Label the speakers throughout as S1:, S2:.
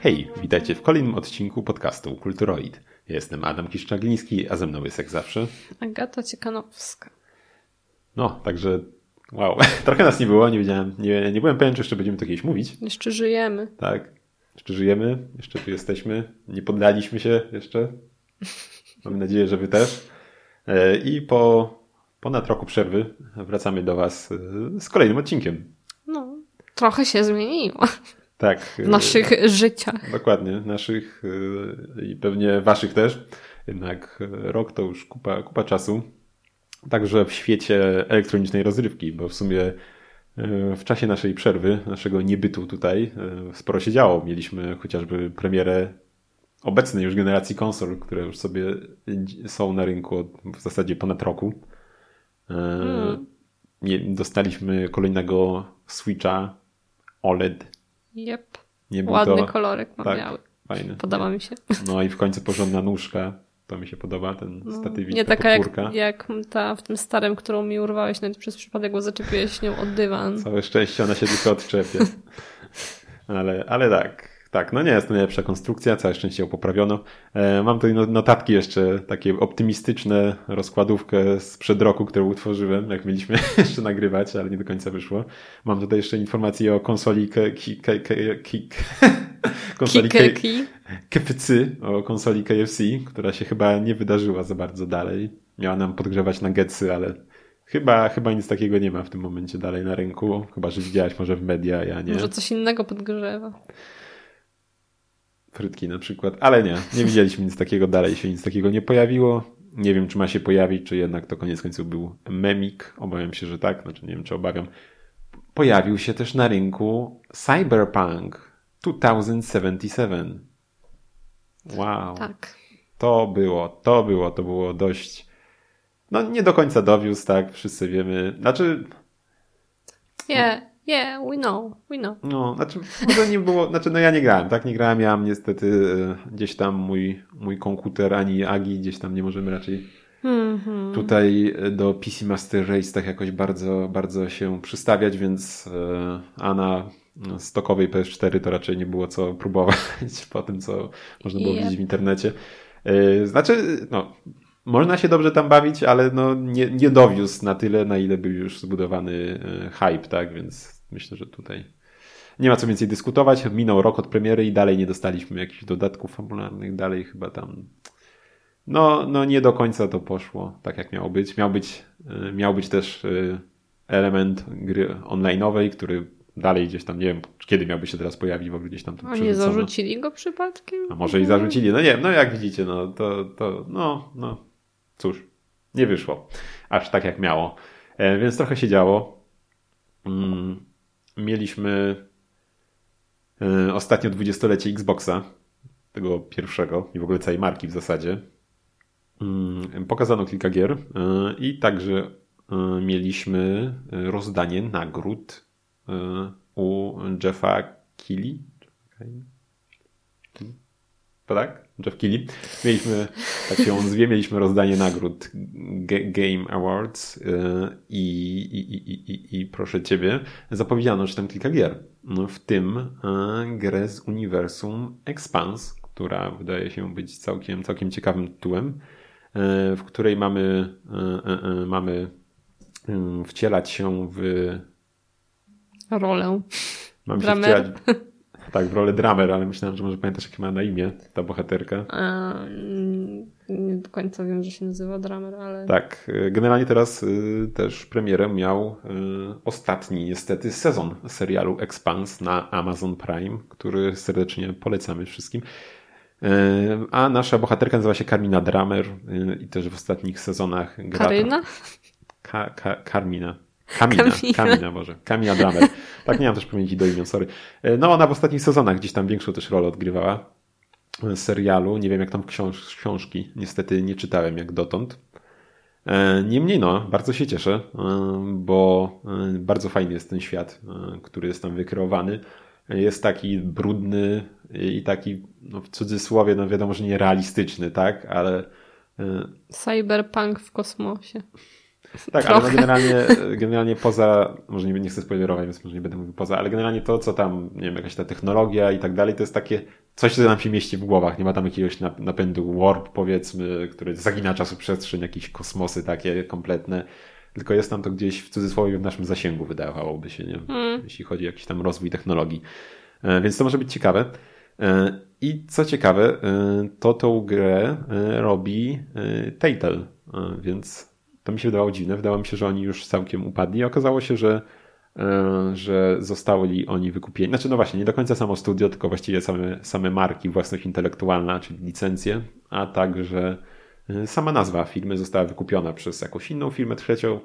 S1: Hej, witajcie w kolejnym odcinku podcastu Kulturoid. Ja jestem Adam Kiszczagliński, a ze mną jest jak zawsze
S2: Agata Ciekanowska.
S1: No, także wow, trochę nas nie było, nie wiedziałem, nie, nie byłem pewien, czy jeszcze będziemy to kiedyś mówić.
S2: Jeszcze żyjemy.
S1: Tak, jeszcze żyjemy, jeszcze tu jesteśmy, nie poddaliśmy się jeszcze. Mam nadzieję, że wy też. E, I po ponad roku przerwy wracamy do was e, z kolejnym odcinkiem.
S2: No, trochę się zmieniło
S1: Tak.
S2: w naszych życiach.
S1: Dokładnie, naszych e, i pewnie waszych też. Jednak rok to już kupa, kupa czasu. Także w świecie elektronicznej rozrywki, bo w sumie w czasie naszej przerwy, naszego niebytu tutaj, sporo się działo. Mieliśmy chociażby premierę obecnej już generacji konsol, które już sobie są na rynku od w zasadzie ponad roku. Mm. Dostaliśmy kolejnego Switcha OLED.
S2: Yep. Nie Ładny to... kolorek ma tak, biały.
S1: Fajny.
S2: Podoba mi się.
S1: No i w końcu porządna nóżka. To mi się podoba, ten no, statywik.
S2: Nie taka jak, jak, ta w tym starym, którą mi urwałeś, nawet przez przypadek, bo zaczepiłeś nią od dywan.
S1: Całe szczęście ona się tylko odczepia. ale, ale tak, tak, no nie jest to najlepsza konstrukcja, całe szczęście ją poprawiono. E, mam tutaj no, notatki jeszcze, takie optymistyczne, rozkładówkę sprzed roku, którą utworzyłem, jak mieliśmy jeszcze nagrywać, ale nie do końca wyszło. Mam tutaj jeszcze informacje o konsoli konsoli KFC, o konsoli KFC, która się chyba nie wydarzyła za bardzo dalej. Miała nam podgrzewać nuggetsy, ale Chyba, chyba nic takiego nie ma w tym momencie dalej na rynku. Chyba, że widziałaś może w media, ja nie.
S2: Może coś innego podgrzewa
S1: frytki na przykład, ale nie, nie widzieliśmy nic takiego, dalej się nic takiego nie pojawiło. Nie wiem, czy ma się pojawić, czy jednak to koniec końców był memik. Obawiam się, że tak, znaczy nie wiem, czy obawiam. Pojawił się też na rynku Cyberpunk 2077. Wow.
S2: Tak.
S1: To było, to było, to było dość. No, nie do końca dowiózł, tak, wszyscy wiemy. Znaczy.
S2: Nie, Yeah, we know, we know.
S1: No, znaczy, może nie było, znaczy, no ja nie grałem, tak? Nie grałem, ja niestety e, gdzieś tam mój, mój komputer, ani Agi, gdzieś tam nie możemy raczej mm -hmm. tutaj e, do PC Master Race tak jakoś bardzo, bardzo się przystawiać, więc e, a na stokowej PS4 to raczej nie było co próbować po tym, co można było yep. widzieć w internecie. Znaczy, no, można się dobrze tam bawić, ale no nie, nie dowiózł na tyle, na ile był już zbudowany hype, tak? Więc Myślę, że tutaj nie ma co więcej dyskutować. Minął rok od premiery i dalej nie dostaliśmy jakichś dodatków fabularnych. Dalej chyba tam. No, no nie do końca to poszło tak, jak miało być. Miał być, y, miał być też y, element gry online'owej, który dalej gdzieś tam, nie wiem, kiedy miałby się teraz pojawić, w ogóle gdzieś tam.
S2: A nie zarzucili go przypadkiem?
S1: A może i zarzucili. No nie wiem, no jak widzicie, no to, to no, no, cóż, nie wyszło. Aż tak jak miało. E, więc trochę się działo. Mm mieliśmy e, ostatnio dwudziestolecie Xboxa, tego pierwszego i w ogóle całej marki w zasadzie. Mm, pokazano kilka gier e, i także e, mieliśmy rozdanie nagród u Jeffa Keighley tak? Jeff Keighley. Mieliśmy, tak się on zwie, mieliśmy rozdanie nagród Game Awards y, i, i, i, i, i proszę Ciebie, zapowiedziano, że tam kilka gier. No, w tym y, grę z uniwersum Expanse, która wydaje się być całkiem, całkiem ciekawym tytułem, y, w której mamy, mamy wcielać się w
S2: rolę.
S1: Mamy się wcielać tak, w rolę dramer, ale myślałem, że może pamiętasz, jakie ma na imię ta bohaterka. A,
S2: nie do końca wiem, że się nazywa dramer, ale...
S1: Tak, generalnie teraz y, też premierę miał y, ostatni niestety sezon serialu Expanse na Amazon Prime, który serdecznie polecamy wszystkim. Y, a nasza bohaterka nazywa się Carmina Dramer i też w ostatnich sezonach
S2: gra... Karyna?
S1: Ka, ka, Carmina. Kamina, Kamina, Kamina Boże. Kamina Dramer. Tak, nie mam też pamięci do imion, sorry. E, no ona w ostatnich sezonach gdzieś tam większą też rolę odgrywała serialu. Nie wiem jak tam książ książki, niestety nie czytałem jak dotąd. E, niemniej no, bardzo się cieszę, e, bo bardzo fajny jest ten świat, który jest tam wykreowany. Jest taki brudny i taki, no w cudzysłowie, no wiadomo, że nie realistyczny, tak, ale...
S2: Cyberpunk w kosmosie.
S1: Tak, Trochę. ale no generalnie, generalnie poza, może nie, nie chcę spoilerować, więc może nie będę mówił poza, ale generalnie to, co tam, nie wiem, jakaś ta technologia i tak dalej, to jest takie coś, co nam się mieści w głowach. Nie ma tam jakiegoś napędu warp, powiedzmy, który zagina czasu przestrzeń, jakieś kosmosy takie kompletne. Tylko jest tam to gdzieś w cudzysłowie w naszym zasięgu, wydawałoby się, nie? Hmm. Jeśli chodzi o jakiś tam rozwój technologii. E, więc to może być ciekawe. E, I co ciekawe, e, to tą grę robi Telltale, więc to mi się wydawało dziwne. Wydawało mi się, że oni już całkiem upadli. Okazało się, że, że zostali oni wykupieni. Znaczy, no właśnie, nie do końca samo studio, tylko właściwie same, same marki, własność intelektualna, czyli licencje, a także sama nazwa firmy została wykupiona przez jakąś inną firmę trzecią,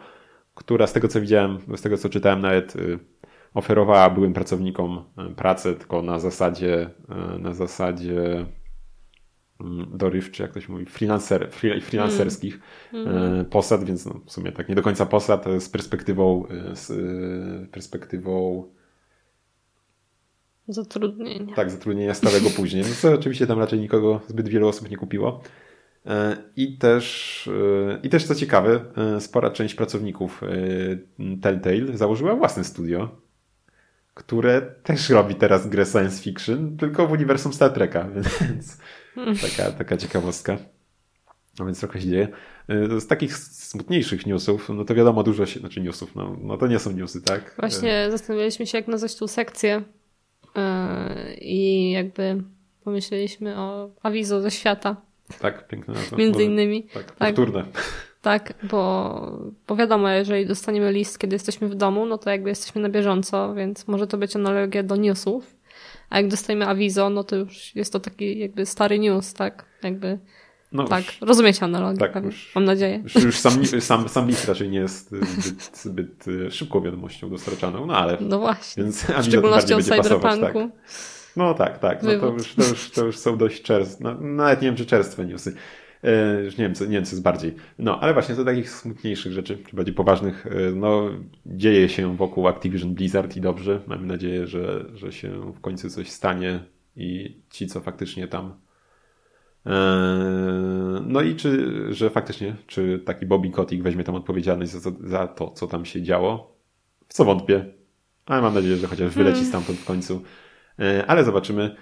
S1: która z tego co widziałem, z tego co czytałem nawet oferowała byłym pracownikom e, pracę tylko na zasadzie, e, na zasadzie mm, dorywczy, jak to się mówi, freelancer, freelancerskich mm. mm. posad, więc no w sumie tak nie do końca posad z perspektywą z perspektywą
S2: zatrudnienia.
S1: Tak, zatrudnienia stałego później. No co oczywiście tam raczej nikogo, zbyt wielu osób nie kupiło. I też, I też co ciekawe, spora część pracowników Telltale założyła własne studio które też robi teraz grę science fiction, tylko w uniwersum Star Treka, więc taka, taka ciekawostka. No więc trochę się dzieje. Y, z takich smutniejszych newsów, no to wiadomo dużo się, znaczy newsów, no, no to nie są newsy, tak?
S2: Właśnie y, zastanawialiśmy się, jak nazwać tą sekcję yy, i jakby pomyśleliśmy o awizo ze świata.
S1: Tak, piękne nazwa.
S2: Między innymi.
S1: Tak, powtórne. Tak.
S2: Tak, bo, bo wiadomo, jeżeli dostaniemy list, kiedy jesteśmy w domu, no to jakby jesteśmy na bieżąco, więc może to być analogia do newsów. A jak dostajemy awizo, no to już jest to taki jakby stary news, tak? Jakby. No tak, już, rozumiecie analogię, tak, już, mam nadzieję.
S1: Już, już sam, sam, sam list raczej nie jest zbyt, zbyt e, szybką wiadomością dostarczaną, no ale.
S2: No właśnie. Więc w szczególności o cyberpunku.
S1: Tak. No tak, tak. No to, już, to, już, to już są dość czerstwe. No, nawet nie wiem, czy czerstwe newsy. E, już nie wiem, co, nie wiem, co jest bardziej. No, ale właśnie do takich smutniejszych rzeczy, czy bardziej poważnych, e, no, dzieje się wokół Activision Blizzard i dobrze. Mamy nadzieję, że, że się w końcu coś stanie i ci, co faktycznie tam e, no i czy, że faktycznie, czy taki Bobby Kotick weźmie tam odpowiedzialność za, za to, co tam się działo? W co wątpię, ale mam nadzieję, że chociaż wyleci hmm. stamtąd w końcu. Ale zobaczymy.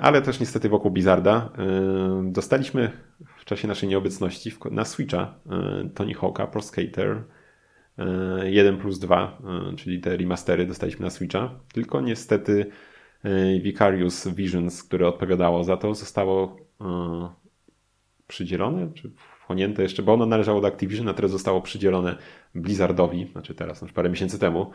S1: Ale też niestety wokół Blizzarda dostaliśmy czasie naszej nieobecności na Switcha e, Tony Hawk'a Pro Skater 1 e, plus 2, e, czyli te remastery dostaliśmy na Switcha, tylko niestety Vicarious Visions, które odpowiadało za to, zostało przydzielone, czy wchłonięte jeszcze, bo ono należało do Activision, a teraz zostało przydzielone Blizzardowi, znaczy teraz, już parę miesięcy temu.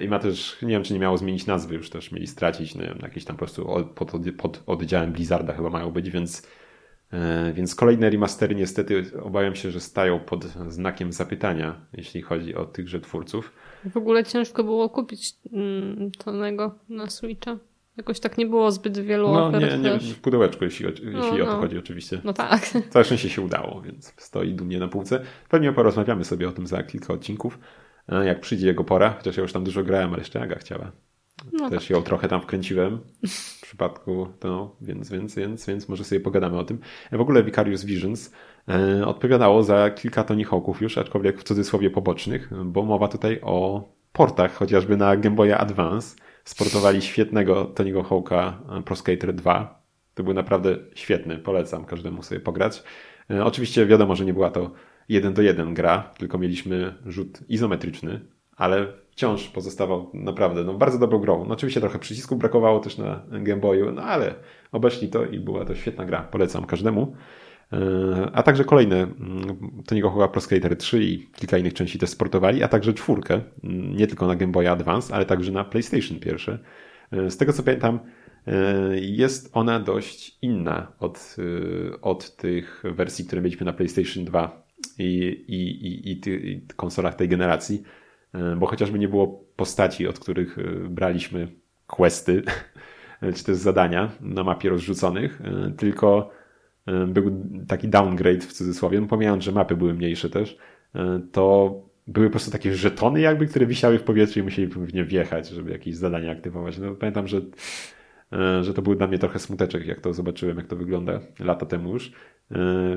S1: I ma też, nie wiem czy nie miało zmienić nazwy, już też mieli stracić, no, jakieś tam po prostu pod, pod oddziałem Blizzarda chyba mają być, więc więc kolejne remastery niestety obawiam się, że stają pod znakiem zapytania, jeśli chodzi o tychże twórców.
S2: W ogóle ciężko było kupić mm, Tonego na Switcha. Jakoś tak nie było zbyt wielu
S1: no, ofert. Nie, nie, w pudełeczku, jeśli, jeśli no, o to no. chodzi oczywiście.
S2: No tak.
S1: Całe szczęście się udało, więc stoi dumnie na półce. Pewnie porozmawiamy sobie o tym za kilka odcinków, e, jak przyjdzie jego pora, chociaż ja już tam dużo grałem, ale jeszcze Aga chciała. No Też tak. ją trochę tam wkręciłem w przypadku, no, więc, więc, więc, więc może sobie pogadamy o tym. W ogóle Vicarious Visions e, odpowiadało za kilka Tony Hawków już, aczkolwiek w cudzysłowie pobocznych, bo mowa tutaj o portach, chociażby na Game Boy Advance. Sportowali świetnego Tony'ego Hawka e, Pro Skater 2. To był naprawdę świetny, polecam każdemu sobie pograć. E, oczywiście wiadomo, że nie była to jeden do jeden gra, tylko mieliśmy rzut izometryczny, ale wciąż pozostawał naprawdę no, bardzo dobrą grą. No, oczywiście trochę przycisków brakowało też na Game Boyu, no ale obeszli to i była to świetna gra. Polecam każdemu. E, a także kolejne, mm, to niego chyba Pro Skater 3 i kilka innych części też sportowali, a także czwórkę, mm, nie tylko na Game Boy Advance, ale także na PlayStation pierwsze. E, z tego co pamiętam, e, jest ona dość inna od, od tych wersji, które mieliśmy na PlayStation 2 i, i, i, i, i konsolach tej generacji. E, bo chociażby nie było postaci, od których e, braliśmy questy, czy też zadania na mapie rozrzuconych, e, tylko był taki downgrade w cudzysłowie, no pomijając, że mapy były mniejsze też, to były po prostu takie żetony jakby, które wisiały w powietrzu i musieli w nie wjechać, żeby jakieś zadania aktywować. No, pamiętam, że że to był dla mnie trochę smuteczek, jak to zobaczyłem, jak to wygląda lata temu już.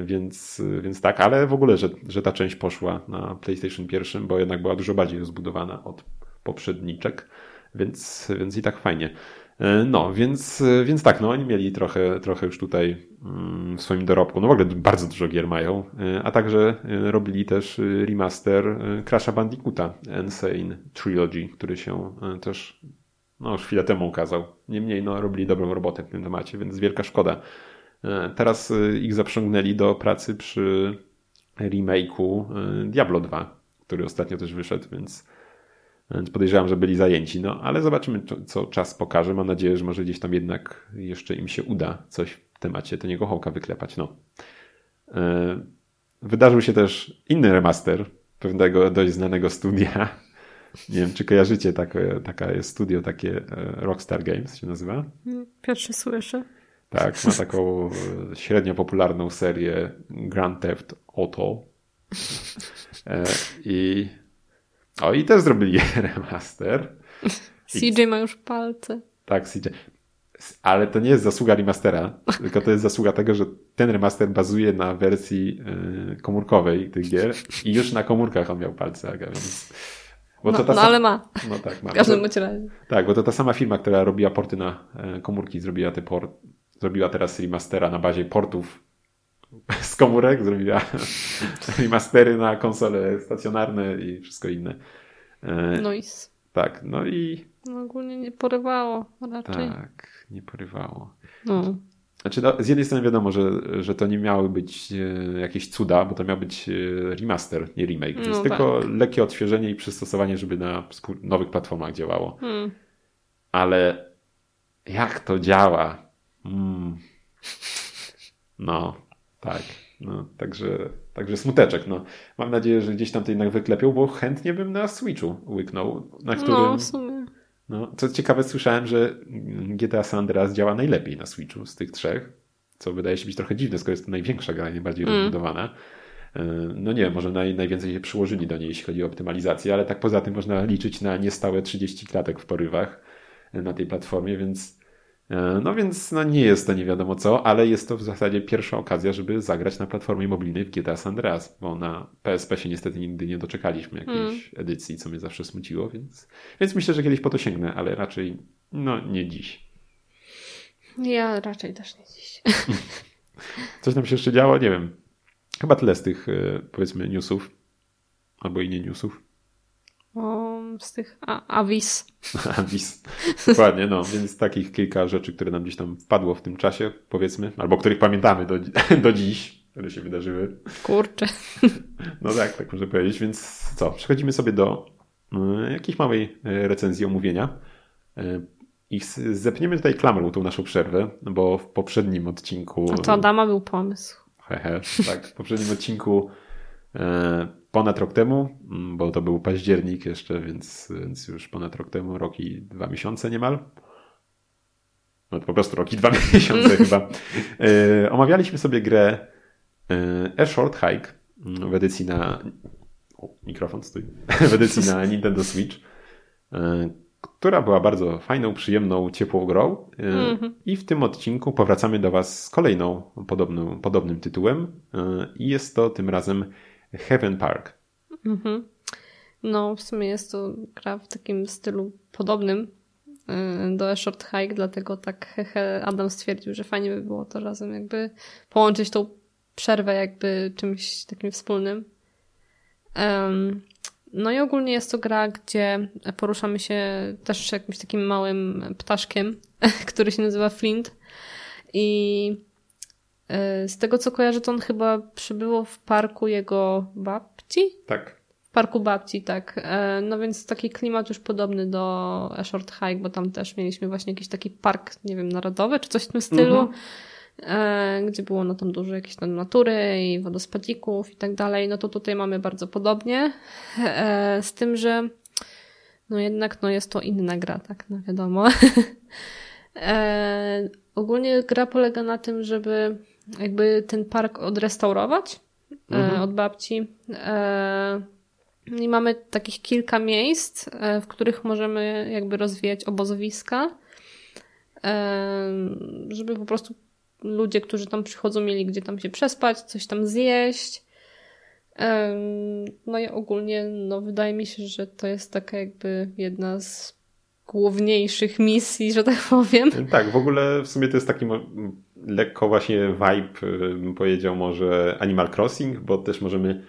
S1: Więc, więc tak, ale w ogóle, że, że ta część poszła na PlayStation 1, bo jednak była dużo bardziej rozbudowana od poprzedniczek, więc, więc i tak fajnie. E, no, więc, więc tak, no oni mieli trochę, trochę już tutaj mm, w swoim dorobku, no w ogóle bardzo dużo gier mają, e, a także e, robili też remaster Crash'a Bandicoota Insane Trilogy, który się też no, chwilę temu ukazał. Niemniej no, robili dobrą robotę w tym temacie, więc wielka szkoda. Teraz ich zaprzągnęli do pracy przy remake'u Diablo 2, który ostatnio też wyszedł, więc podejrzewam, że byli zajęci. No, ale zobaczymy, co czas pokaże. Mam nadzieję, że może gdzieś tam jednak jeszcze im się uda coś w temacie Toniego Hołka wyklepać. No. E, wydarzył się też inny remaster pewnego dość znanego studia. Nie wiem, czy kojarzycie, takie, taka jest studio, takie e, Rockstar Games się nazywa.
S2: Pierwszy słyszę.
S1: Tak, ma taką e, średnio popularną serię Grand Theft Auto. I o i też zrobili remaster.
S2: CJ ma już palce.
S1: Tak, CJ. Ale to nie jest zasługa remastera, tylko to jest zasługa tego, że ten remaster bazuje na wersji y, komórkowej tych gier i już na komórkach on miał palce, więc...
S2: Bo no, to ta no ale ma.
S1: No tak, ma.
S2: W każdym razie.
S1: Tak, bo to ta sama firma, która robiła porty na e, komórki, zrobiła te port, zrobiła teraz remastera na bazie portów z komórek, zrobiła remastery na konsole stacjonarne i wszystko inne.
S2: No
S1: i Tak, no i...
S2: No ogólnie nie porywało raczej.
S1: Tak, nie porywało. No. Znaczy, no, z jednej strony wiadomo, że, że to nie miały być e, jakieś cuda, bo to miał być e, remaster, nie remake. To no jest tak. tylko lekkie odświeżenie i przystosowanie, żeby na nowych platformach działało. Hmm. Ale jak to działa? Mm. No, tak. No, także, także smuteczek. No. Mam nadzieję, że gdzieś tam to jednak wyklepią, bo chętnie bym na Switchu łyknął, na którym...
S2: No, w sumie.
S1: No, co ciekawe, słyszałem, że GTA San Andreas działa najlepiej na Switchu z tych trzech, co wydaje się być trochę dziwne, skoro jest to największa gra, najbardziej mm. rozbudowana. E, no nie wiem, może naj, najwięcej się przyłożyli do niej, jeśli chodzi o optymalizację, ale tak poza tym można liczyć na niestałe 30 klatek w porywach na tej platformie, więc E, no więc no nie jest to nie wiadomo co, ale jest to w zasadzie pierwsza okazja, żeby zagrać na platformie mobilnej w GTA San Andreas, bo na PSP się niestety nigdy nie doczekaliśmy jakiejś mm. edycji, co mnie zawsze smuciło, więc, więc myślę, że kiedyś po to sięgnę, ale raczej no nie dziś.
S2: Ja raczej też nie dziś.
S1: Coś tam się jeszcze działo? Nie wiem. Chyba tyle z tych e, powiedzmy newsów, albo i nie newsów.
S2: O, z tych Avis.
S1: Avis. Dokładnie, no. Więc takich kilka rzeczy, które nam gdzieś tam wpadło w tym czasie, powiedzmy, albo których pamiętamy do, do dziś, które się wydarzyły.
S2: Kurczę.
S1: No tak, tak można powiedzieć. Więc co, przechodzimy sobie do y, jakiejś małej e, recenzji omówienia. Y, I zepniemy tutaj klamrą tą naszą przerwę, bo w poprzednim odcinku.
S2: A to Adama był pomysł.
S1: Hehe, tak. W poprzednim odcinku ponad rok temu, mm, bo to był październik jeszcze, więc, więc już ponad rok temu, rok i dwa miesiące niemal. No to po prostu rok i dwa miesiące chyba. E, omawialiśmy sobie grę e, A Short Hike w edycji na. O, mikrofon stój. w edycji na Nintendo Switch, e, która była bardzo fajną, przyjemną, ciepłą grą. E, mm-hmm. I w tym odcinku powracamy do Was z kolejną podobną, podobnym tytułem. I jest to tym razem Heaven Park. Mhm.
S2: No, w sumie jest to gra w takim stylu podobnym y, do A Short Hike, dlatego tak hehe Adam stwierdził, że fajnie by było to razem jakby połączyć tą przerwę jakby czymś takim wspólnym. Um, no i ogólnie jest to gra, gdzie poruszamy się też jakimś takim małym ptaszkiem, który się nazywa Flint i z tego co kojarzę, to on chyba przybyło w parku jego babci?
S1: Tak.
S2: W parku babci, tak. E, no więc taki klimat już podobny do A Short Hike, bo tam też mieliśmy właśnie jakiś taki park, nie wiem, narodowy czy coś w tym stylu, mhm. gdzie było no tam dużo jakiejś tam natury i wodospadzików i tak dalej. No to tutaj mamy bardzo podobnie, z tym, że no jednak no jest to inna gra, tak, no wiadomo. ogólnie gra polega na tym, żeby jakby ten park odrestaurować e, mhm. od babci. E, I mamy takich kilka miejsc, e, w których możemy jakby rozwijać obozowiska. żeby po prostu ludzie, którzy tam przychodzą, mieli gdzie tam się przespać, coś tam zjeść. No i ogólnie, no wydaje mi się, że to jest taka jakby jedna z główniejszych misji, że tak powiem.
S1: Tak, w ogóle w sumie to jest taki lekko właśnie vibe, bym powiedział może Animal Crossing, bo też możemy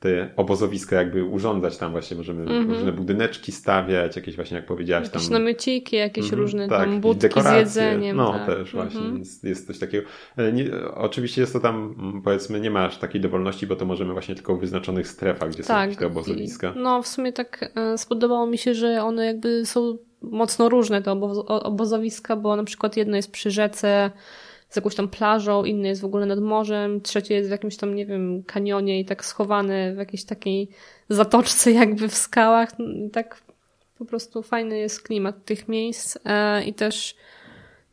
S1: te obozowiska jakby urządzać tam właśnie, możemy mm -hmm. różne budyneczki stawiać, jakieś właśnie jak powiedziałaś
S2: jakieś
S1: tam...
S2: namyciki, jakieś mm -hmm, różne tak, tam budki z jedzeniem.
S1: No
S2: tak.
S1: też właśnie, mm -hmm. jest, coś takiego. E, nie, oczywiście jest to tam mm, powiedzmy nie ma aż takiej dowolności, bo to możemy właśnie tylko w wyznaczonych strefach, gdzie tak, są te obozowiska.
S2: I, no w sumie tak e, spodobało mi się, że one jakby są mocno różne te obozowiska, bo na przykład jedno jest przy rzece, z jakąś tam plażą, inny jest w ogóle nad morzem, trzecie jest w jakimś tam, nie wiem, kanionie i tak schowane w jakiejś takiej zatoczce jakby w skałach. Tak po prostu fajny jest klimat tych miejsc e, i też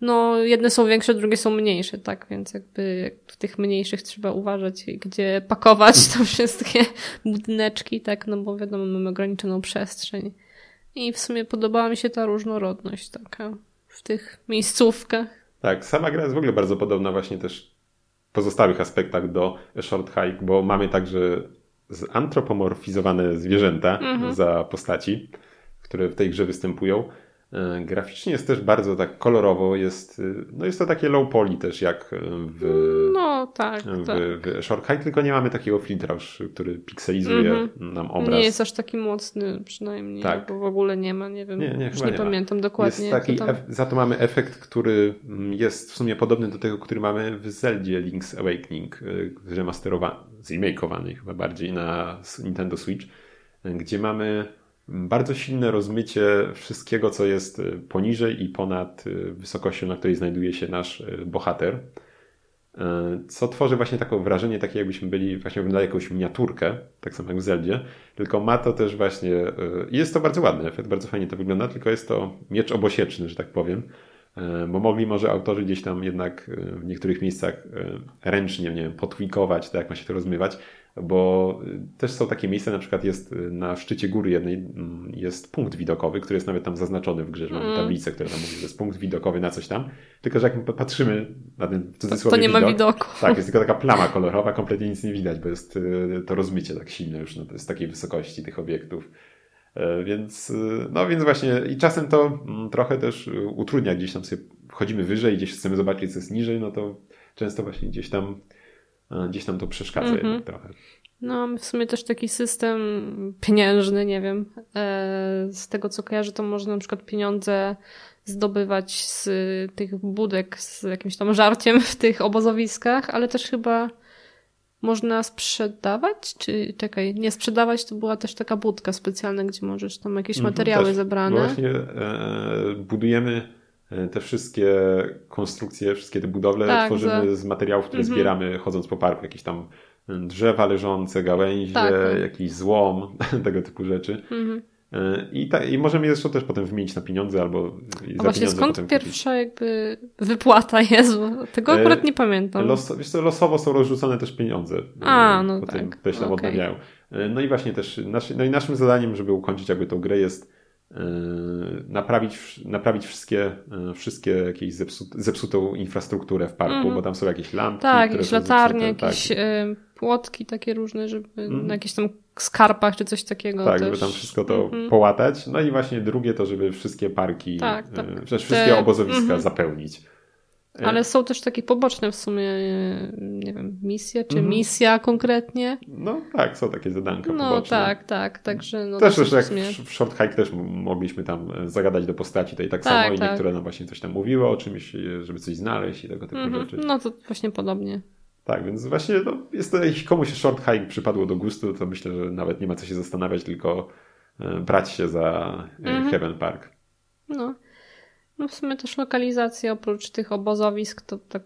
S2: no jedne są większe, drugie są mniejsze, tak, więc jakby w tych mniejszych trzeba uważać, gdzie pakować to wszystkie budyneczki, tak, no bo wiadomo, mamy ograniczoną przestrzeń. I w sumie podobała mi się ta różnorodność taka w tych miejscówkach.
S1: Tak, sama gra jest w ogóle bardzo podobna właśnie też w pozostałych aspektach do Short Hike, bo mamy także zantropomorfizowane zwierzęta mhm. za postaci, które w tej grze występują. E, graficznie jest też bardzo tak kolorowo, jest, e, no jest to takie low poly też jak w,
S2: no, tak,
S1: w,
S2: tak.
S1: w Short High, tylko nie mamy takiego filtra, który pikselizuje mm -hmm. nam obraz.
S2: Nie jest aż taki mocny przynajmniej, tak. bo w ogóle nie ma, nie wiem, nie, nie, już nie, nie pamiętam dokładnie.
S1: Jest taki, tam... Za to mamy efekt, który mm, jest w sumie podobny do tego, który mamy w Zeldzie Link's Awakening, e, remasterowany, zremakeowany chyba bardziej na Nintendo Switch, gdzie mamy bardzo silne rozmycie wszystkiego, co jest y, poniżej i ponad y, wysokością, na której znajduje się nasz y, bohater. Co tworzy właśnie takie wrażenie, takie jakbyśmy byli, właśnie oglądali jakąś miniaturkę, tak samo jak w Zeldzie, tylko ma to też właśnie, jest to bardzo ładny efekt, bardzo fajnie to wygląda, tylko jest to miecz obosieczny, że tak powiem, bo mogli może autorzy gdzieś tam jednak w niektórych miejscach ręcznie, nie wiem, potwikować, tak jak ma się to rozmywać, bo y, też są takie miejsca, na przykład jest y, na szczycie góry jednej mm, jest punkt widokowy, który jest nawet tam zaznaczony w grze, że mamy mm. tablicę, która tam mówi, że jest punkt widokowy na coś tam, tylko że jak patrzymy na ten
S2: cudzysłowie To, to nie widok, ma widoku.
S1: Tak, jest tylko taka plama kolorowa, kompletnie nic nie widać, bo jest y, to rozmycie tak silne już no, jest takiej wysokości tych obiektów. E, więc, no więc właśnie i czasem to mm, trochę też utrudnia, gdzieś tam sobie wchodzimy wyżej, gdzieś chcemy zobaczyć, co jest niżej, no to często właśnie gdzieś tam gdzieś tam to przeszkadza mm -hmm. jednak trochę.
S2: No, w sumie też taki system pieniężny, nie wiem. E, z tego co kojarzę, to można na przykład pieniądze zdobywać z tych budek z jakimś tam żarciem w tych obozowiskach, ale też chyba można sprzedawać, czy czekaj, nie sprzedawać, to była też taka budka specjalna, gdzie możesz tam jakieś mhm, materiały też, zebrane.
S1: Właśnie e, budujemy E, te wszystkie konstrukcje, wszystkie te budowle tak, tworzymy za... z materiałów, które mhm. zbieramy chodząc po parku. Jakieś tam drzewa leżące, gałęzie, tak, tak. jakiś złom, tego typu rzeczy. Mhm. E, I, ta, I możemy je zresztą też potem wymienić na pieniądze albo
S2: A właśnie skąd pierwsza jakby wypłata jest? Tego e, akurat nie pamiętam.
S1: Los, wiesz co, losowo są rozrzucone też pieniądze.
S2: A, no
S1: potem
S2: tak.
S1: Też tam okay. odnawiają. No i właśnie też, nasz, no i naszym zadaniem, żeby ukończyć jakby tą grę jest naprawić, naprawić wszystkie, yy, wszystkie jakieś zepsute, zepsutą infrastrukturę w parku, mm. bo tam są jakieś lampki.
S2: Tak, jakieś latarnie, jakieś tak. Płotki takie różne, żeby mm. na jakichś tam skarpach czy coś takiego.
S1: Tak,
S2: też.
S1: żeby tam wszystko to mm. połatać. No i właśnie drugie to, żeby wszystkie parki, tak, tak. wszystkie Te... obozowiska -hmm. zapełnić.
S2: E, Ale są też takie poboczne w sumie, nie wiem, misje, czy mhm. misja konkretnie.
S1: No tak, są takie zadanka
S2: no,
S1: poboczne.
S2: No tak, tak, także no
S1: Też, też jak w Short Hike też mogliśmy tam e, zagadać do postaci, i tak, tak samo i tak. niektóre nam właśnie coś tam mówiły o czymś, e, żeby coś znaleźć i tego typu mhm. rzeczy.
S2: No to właśnie podobnie.
S1: Tak, więc właśnie no, jest to, jeśli komuś Short Hike przypadło do gustu, to myślę, że nawet nie ma co się zastanawiać, tylko brać się za mhm. Heaven Park.
S2: No. No w sumie też lokalizacja oprócz tych obozowisk, to tak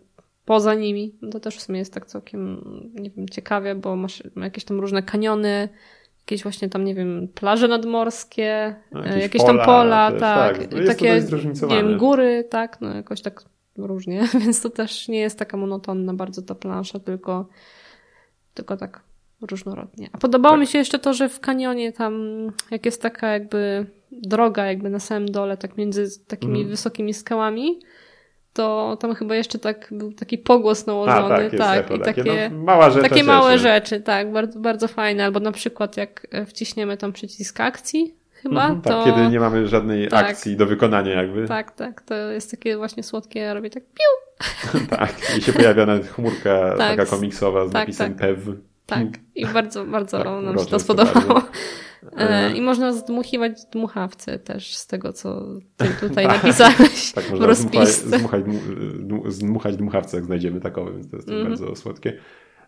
S2: poza nimi, to też w sumie jest tak całkiem, nie wiem, ciekawie, bo masz jakieś tam różne kaniony, jakieś właśnie tam, nie wiem, plaże nadmorskie, no, jakieś, jakieś pola, tam pola, też, tak, tak. No takie, nie wiem, góry, tak, no jakoś tak różnie, więc to też nie jest taka monotonna bardzo ta plansza, tylko, tylko tak różnorodnie. A podobało tak. mi się jeszcze to, że w kanionie tam, jak jest taka jakby droga jakby na samym dole, tak między takimi mm. wysokimi skałami, to tam chyba jeszcze tak był taki pogłos nałożony.
S1: A, tak,
S2: tak
S1: i
S2: takie,
S1: takie no, mała rzecz,
S2: takie małe rzeczy, tak, bardzo, bardzo fajne. Albo na przykład jak e, wciśniemy tam przycisk akcji, chyba. Mhm,
S1: tak, kiedy nie mamy żadnej tak, akcji do wykonania jakby.
S2: Tak, tak, to jest takie właśnie słodkie, ja robię tak piu.
S1: tak, i się pojawia nawet chmurka tak, taka komiksowa z tak, napisem tak. PEW.
S2: Tak, i bardzo, bardzo tak, nam się to spodobało. E, I można zdmuchiwać dmuchawce też z tego, co ty tutaj napisałeś tak, można w rozpisce.
S1: Zdmuchać, zdmuchać dmuchawce, jak znajdziemy takowe, więc to jest mm bardzo słodkie.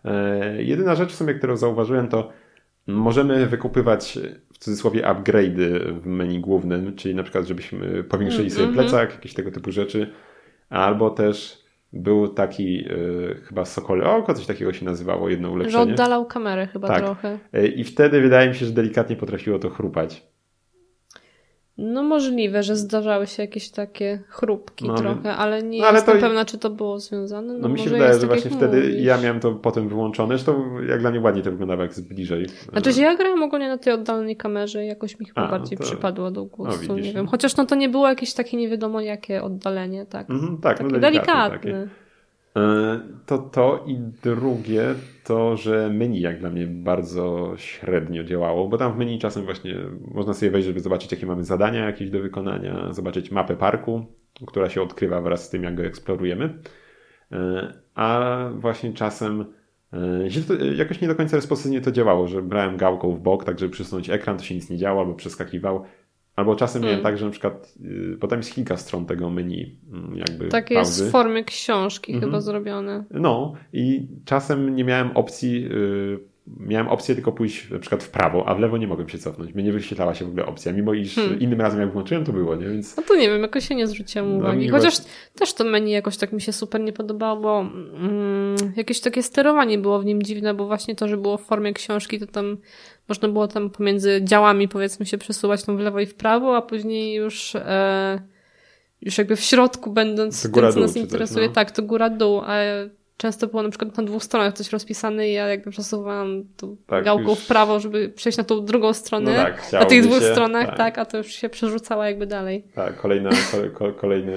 S1: E, jedyna rzecz w sumie, którą zauważyłem, to możemy wykupywać w cudzysłowie upgrade'y w menu głównym, czyli na przykład, żebyśmy powiększyli mm sobie mhm. plecak, jakieś tego typu rzeczy, albo też był taki y, chyba Sokole Oko, coś takiego się nazywało, jedno ulepszenie.
S2: Że oddalał kamerę chyba tak. trochę.
S1: Y, I wtedy wydaje mi się, że delikatnie potrafiło to chrupać.
S2: No możliwe, że zdarzały się jakieś takie chrupki no, trochę, ale nie no, ale jestem to... pewna, czy to było związane.
S1: No, no mi się wydaje, że tak właśnie wtedy mówisz. ja miałem to potem wyłączone, zresztą jak dla mnie ładnie to wyglądało, jak jest bliżej.
S2: Znaczy ja grałem ogólnie na tej oddalonej kamerze i jakoś mi chyba A, no bardziej to... przypadło do głosu, no, nie wiem. Chociaż no to nie było jakieś takie nie wiadomo jakie oddalenie, tak. Mhm, tak, takie no delikatne. delikatne.
S1: E, to to i drugie to, że menu jak dla mnie bardzo średnio działało, bo tam w menu czasem właśnie można sobie wejść, żeby zobaczyć jakie mamy zadania jakieś do wykonania, zobaczyć mapę parku, która się odkrywa wraz z tym jak go eksplorujemy, e, a właśnie czasem e, jakoś nie do końca responsywnie to działało, że brałem gałką w bok, tak żeby przesunąć ekran, to się nic nie działo, albo przeskakiwał. Albo czasem miałem mm. tak, że na przykład, y, bo tam jest kilka stron tego menu, mm, jakby
S2: Takie
S1: pauzy.
S2: jest w formie książki mm -hmm. chyba zrobione.
S1: No i czasem nie miałem opcji, y, miałem opcję tylko pójść na przykład w prawo, a w lewo nie mogłem się cofnąć. Mnie nie wyświetlała się w ogóle opcja, mimo iż hmm. innym razem jak włączyłem to było, nie? Więc...
S2: No to nie wiem, jakoś się nie zwróciłam no, uwagi. Chociaż też to menu jakoś tak mi się super nie podobało, bo mm, jakieś takie sterowanie było w nim dziwne, bo właśnie to, że było w formie książki, to tam można było tam pomiędzy działami powiedzmy się przesuwać tam w lewo i w prawo, a później już e, już jakby w środku będąc
S1: to tym, co
S2: nas interesuje, no. tak, to góra-dół, a często było na przykład na dwóch stronach coś rozpisane i ja jakby przesuwałam tą tak, gałką już... w prawo, żeby przejść na tą drugą stronę, no tak, na tych dwóch się, stronach, tak. tak. a to już się przerzucała jakby dalej.
S1: Tak, kolejna, ko, kolejne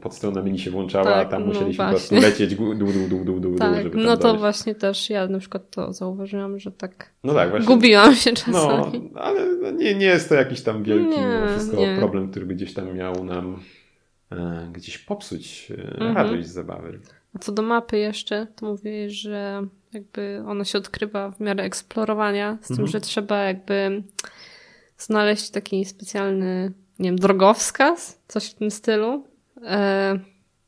S1: podstrona menu się włączała, tak, a tam no musieliśmy po prostu lecieć dół, dół, dół, dół, dół,
S2: tak,
S1: żeby
S2: No to
S1: dojść.
S2: właśnie też ja na przykład to zauważyłam, że tak,
S1: no tak właśnie,
S2: gubiłam się czasami.
S1: No, ale nie, nie jest to jakiś tam wielki nie, wszystko nie. problem, który by gdzieś tam miał nam e, gdzieś popsuć e, mhm. radość z zabawy.
S2: A co do mapy jeszcze, to mówię, że jakby ona się odkrywa w miarę eksplorowania, z tym, mhm. że trzeba jakby znaleźć taki specjalny, nie wiem, drogowskaz, coś w tym stylu. E,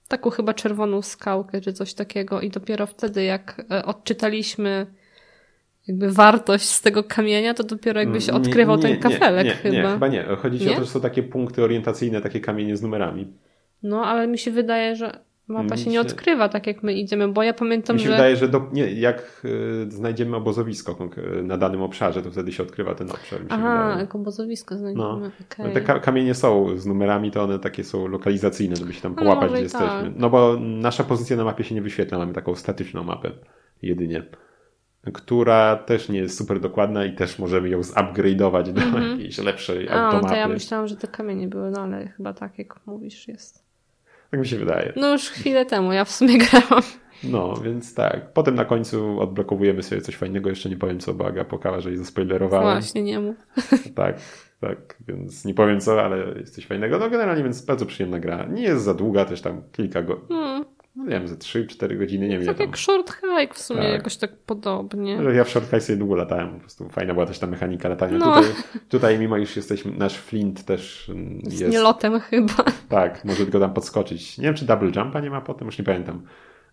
S2: taką chyba czerwoną skałkę, czy coś takiego i dopiero wtedy, jak e, odczytaliśmy jakby wartość z tego kamienia, to dopiero jakby się odkrywał nie, nie, ten kafelek
S1: nie,
S2: chyba.
S1: Nie, chyba nie. Chodzi ci o to, że są takie punkty orientacyjne, takie kamienie z numerami.
S2: No, ale mi się wydaje, że Mapa się nie odkrywa tak, jak my idziemy, bo ja pamiętam,
S1: Mi się że... wydaje, że do, nie, jak y, znajdziemy obozowisko na danym obszarze, to wtedy się odkrywa ten obszar.
S2: Aha, jak obozowisko znajdziemy, no. Okay.
S1: Te kamienie są z numerami, to one takie są lokalizacyjne, żeby się tam no, połapać, no, gdzie jesteśmy. Tak. No bo nasza pozycja na mapie się nie wyświetla, mamy taką statyczną mapę jedynie która też nie jest super dokładna i też możemy ją zupgrade'ować do mm -hmm. jakiejś lepszej
S2: A,
S1: automapy.
S2: to ja myślałam, że te kamienie były, no ale chyba tak jak mówisz jest.
S1: Tak mi się wydaje.
S2: No już chwilę temu, ja w sumie grałam.
S1: No, więc tak. Potem na końcu odblokowujemy sobie coś fajnego. Jeszcze nie powiem co, bo Aga pokawa, że jej zaspoilerowałem.
S2: Właśnie, nie mów.
S1: Tak, tak. Więc nie powiem co, ale jest coś fajnego. No generalnie, więc bardzo przyjemna gra. Nie jest za długa, też tam kilka go... Hmm no nie wiem, ze 3-4 godziny, nie wiem.
S2: Tak jak short hike w sumie, tak. jakoś tak podobnie.
S1: Ja w short hike sobie długo latałem, po prostu fajna była też ta mechanika latania. No. Tutaj, tutaj mimo iż jesteśmy, nasz Flint też jest...
S2: Z nielotem chyba.
S1: Tak, może tylko tam podskoczyć. Nie wiem, czy double jumpa nie ma potem, już nie pamiętam.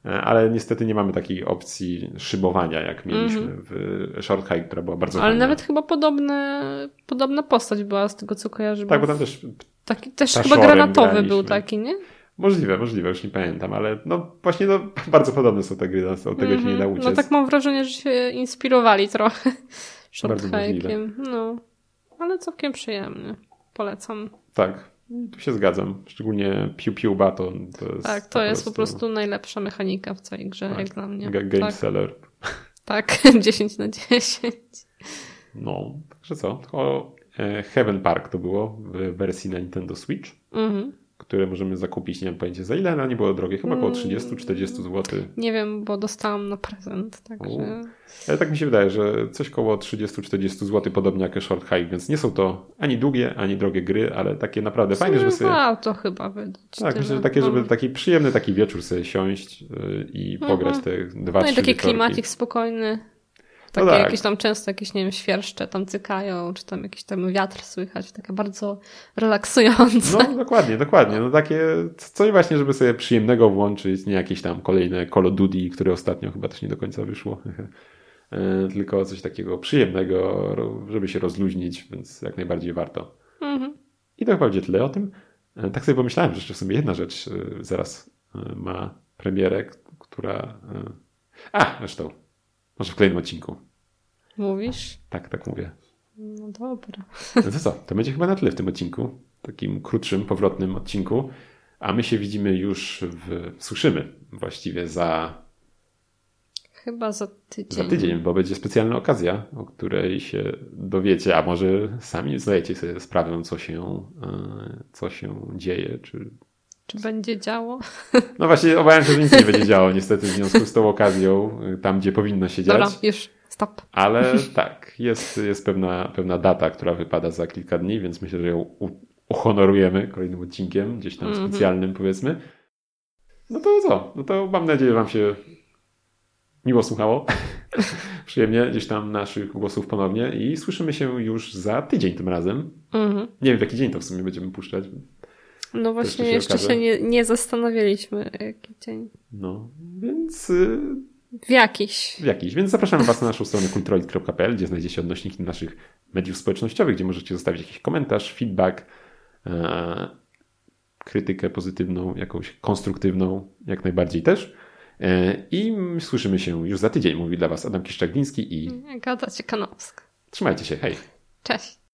S1: E, ale niestety nie mamy takiej opcji szybowania, jak mieliśmy mm -hmm. w Short Hike, która była bardzo
S2: Ale
S1: fajna.
S2: nawet chyba podobne, podobna postać była z tego, co kojarzy.
S1: Tak, bo tam też
S2: Taki też chyba granatowy graliśmy. był taki, nie?
S1: Możliwe, możliwe, już nie pamiętam, ale no właśnie no, bardzo podobne są te gry, od tego mm -hmm. się nie da mhm. uciec.
S2: No tak mam wrażenie, że się inspirowali trochę short hike'iem. No, ale całkiem przyjemnie. Polecam.
S1: Tak, tu się zgadzam. Szczególnie Piu Piu Baton. To jest
S2: tak, to po jest prostu... po prostu najlepsza mechanika w całej grze, tak. jak dla mnie.
S1: Game tak. seller.
S2: Tak, 10 na 10.
S1: No, także co? To e, Heaven Park to było w wersji na Nintendo Switch. Mhm. Które możemy zakupić, nie wiem pojęcia za ile, ale nie było drogie, chyba około 30-40 zł.
S2: Nie wiem, bo dostałam na prezent, także...
S1: Ale tak mi się wydaje, że coś koło 30-40 zł, podobnie jak Short Hike, więc nie są to ani długie, ani drogie gry, ale takie naprawdę fajne, żeby sobie...
S2: A, to chyba wydać.
S1: Tak, myślę, że takie, żeby no. taki przyjemny taki wieczór sobie siąść y, i pograć mhm. te dwa,
S2: No
S1: i
S2: taki
S1: wieczorki.
S2: klimacik spokojny. Takie no tak. jakieś tam często jakieś, nie wiem, świerszcze tam cykają, czy tam jakiś tam wiatr słychać, takie bardzo relaksujące.
S1: No dokładnie, dokładnie. No takie coś właśnie, żeby sobie przyjemnego włączyć, nie jakieś tam kolejne Call of Duty, które ostatnio chyba też nie do końca wyszło. E, tylko coś takiego przyjemnego, żeby się rozluźnić, więc jak najbardziej warto. Mhm. I to chyba będzie tyle o tym. E, tak sobie pomyślałem, że jeszcze w sumie jedna rzecz e, zaraz ma premierę, która... A, zresztą może w kolejnym odcinku.
S2: Mówisz?
S1: Tak, tak mówię.
S2: No dobra.
S1: No to co? To będzie chyba na tyle w tym odcinku. Takim krótszym, powrotnym odcinku. A my się widzimy już w. Słyszymy właściwie za.
S2: Chyba za tydzień.
S1: Za tydzień, bo będzie specjalna okazja, o której się dowiecie, a może sami zdajecie sobie sprawę, co się, e, co się dzieje, czy
S2: czy będzie działo?
S1: No właśnie, obawiam się, że nic nie będzie działo, niestety, w związku z tą okazją, tam gdzie powinno się dziać.
S2: Dobra, już, stop.
S1: Ale tak, jest, jest pewna, pewna data, która wypada za kilka dni, więc myślę, że ją uhonorujemy kolejnym odcinkiem, gdzieś tam mm -hmm. specjalnym, powiedzmy. No to co? No to mam nadzieję, że Wam się miło słuchało. Przyjemnie gdzieś tam naszych głosów ponownie i słyszymy się już za tydzień tym razem. Mm -hmm. Nie wiem, w jaki dzień to w sumie będziemy puszczać.
S2: No właśnie, jeszcze się, nie, nie zastanawialiśmy, jaki dzień.
S1: No, więc... Y,
S2: w jakiś.
S1: W jakiś. Więc zapraszamy Was na naszą stronę kulturoid.pl, gdzie znajdziecie odnośniki naszych mediów społecznościowych, gdzie możecie zostawić jakiś komentarz, feedback, e, krytykę pozytywną, jakąś konstruktywną, jak najbardziej też. E, I słyszymy się już za tydzień, mówi dla Was Adam Kiszczak-Gliński i
S2: Agata Ciekanowska.
S1: Trzymajcie się, hej.
S2: Cześć.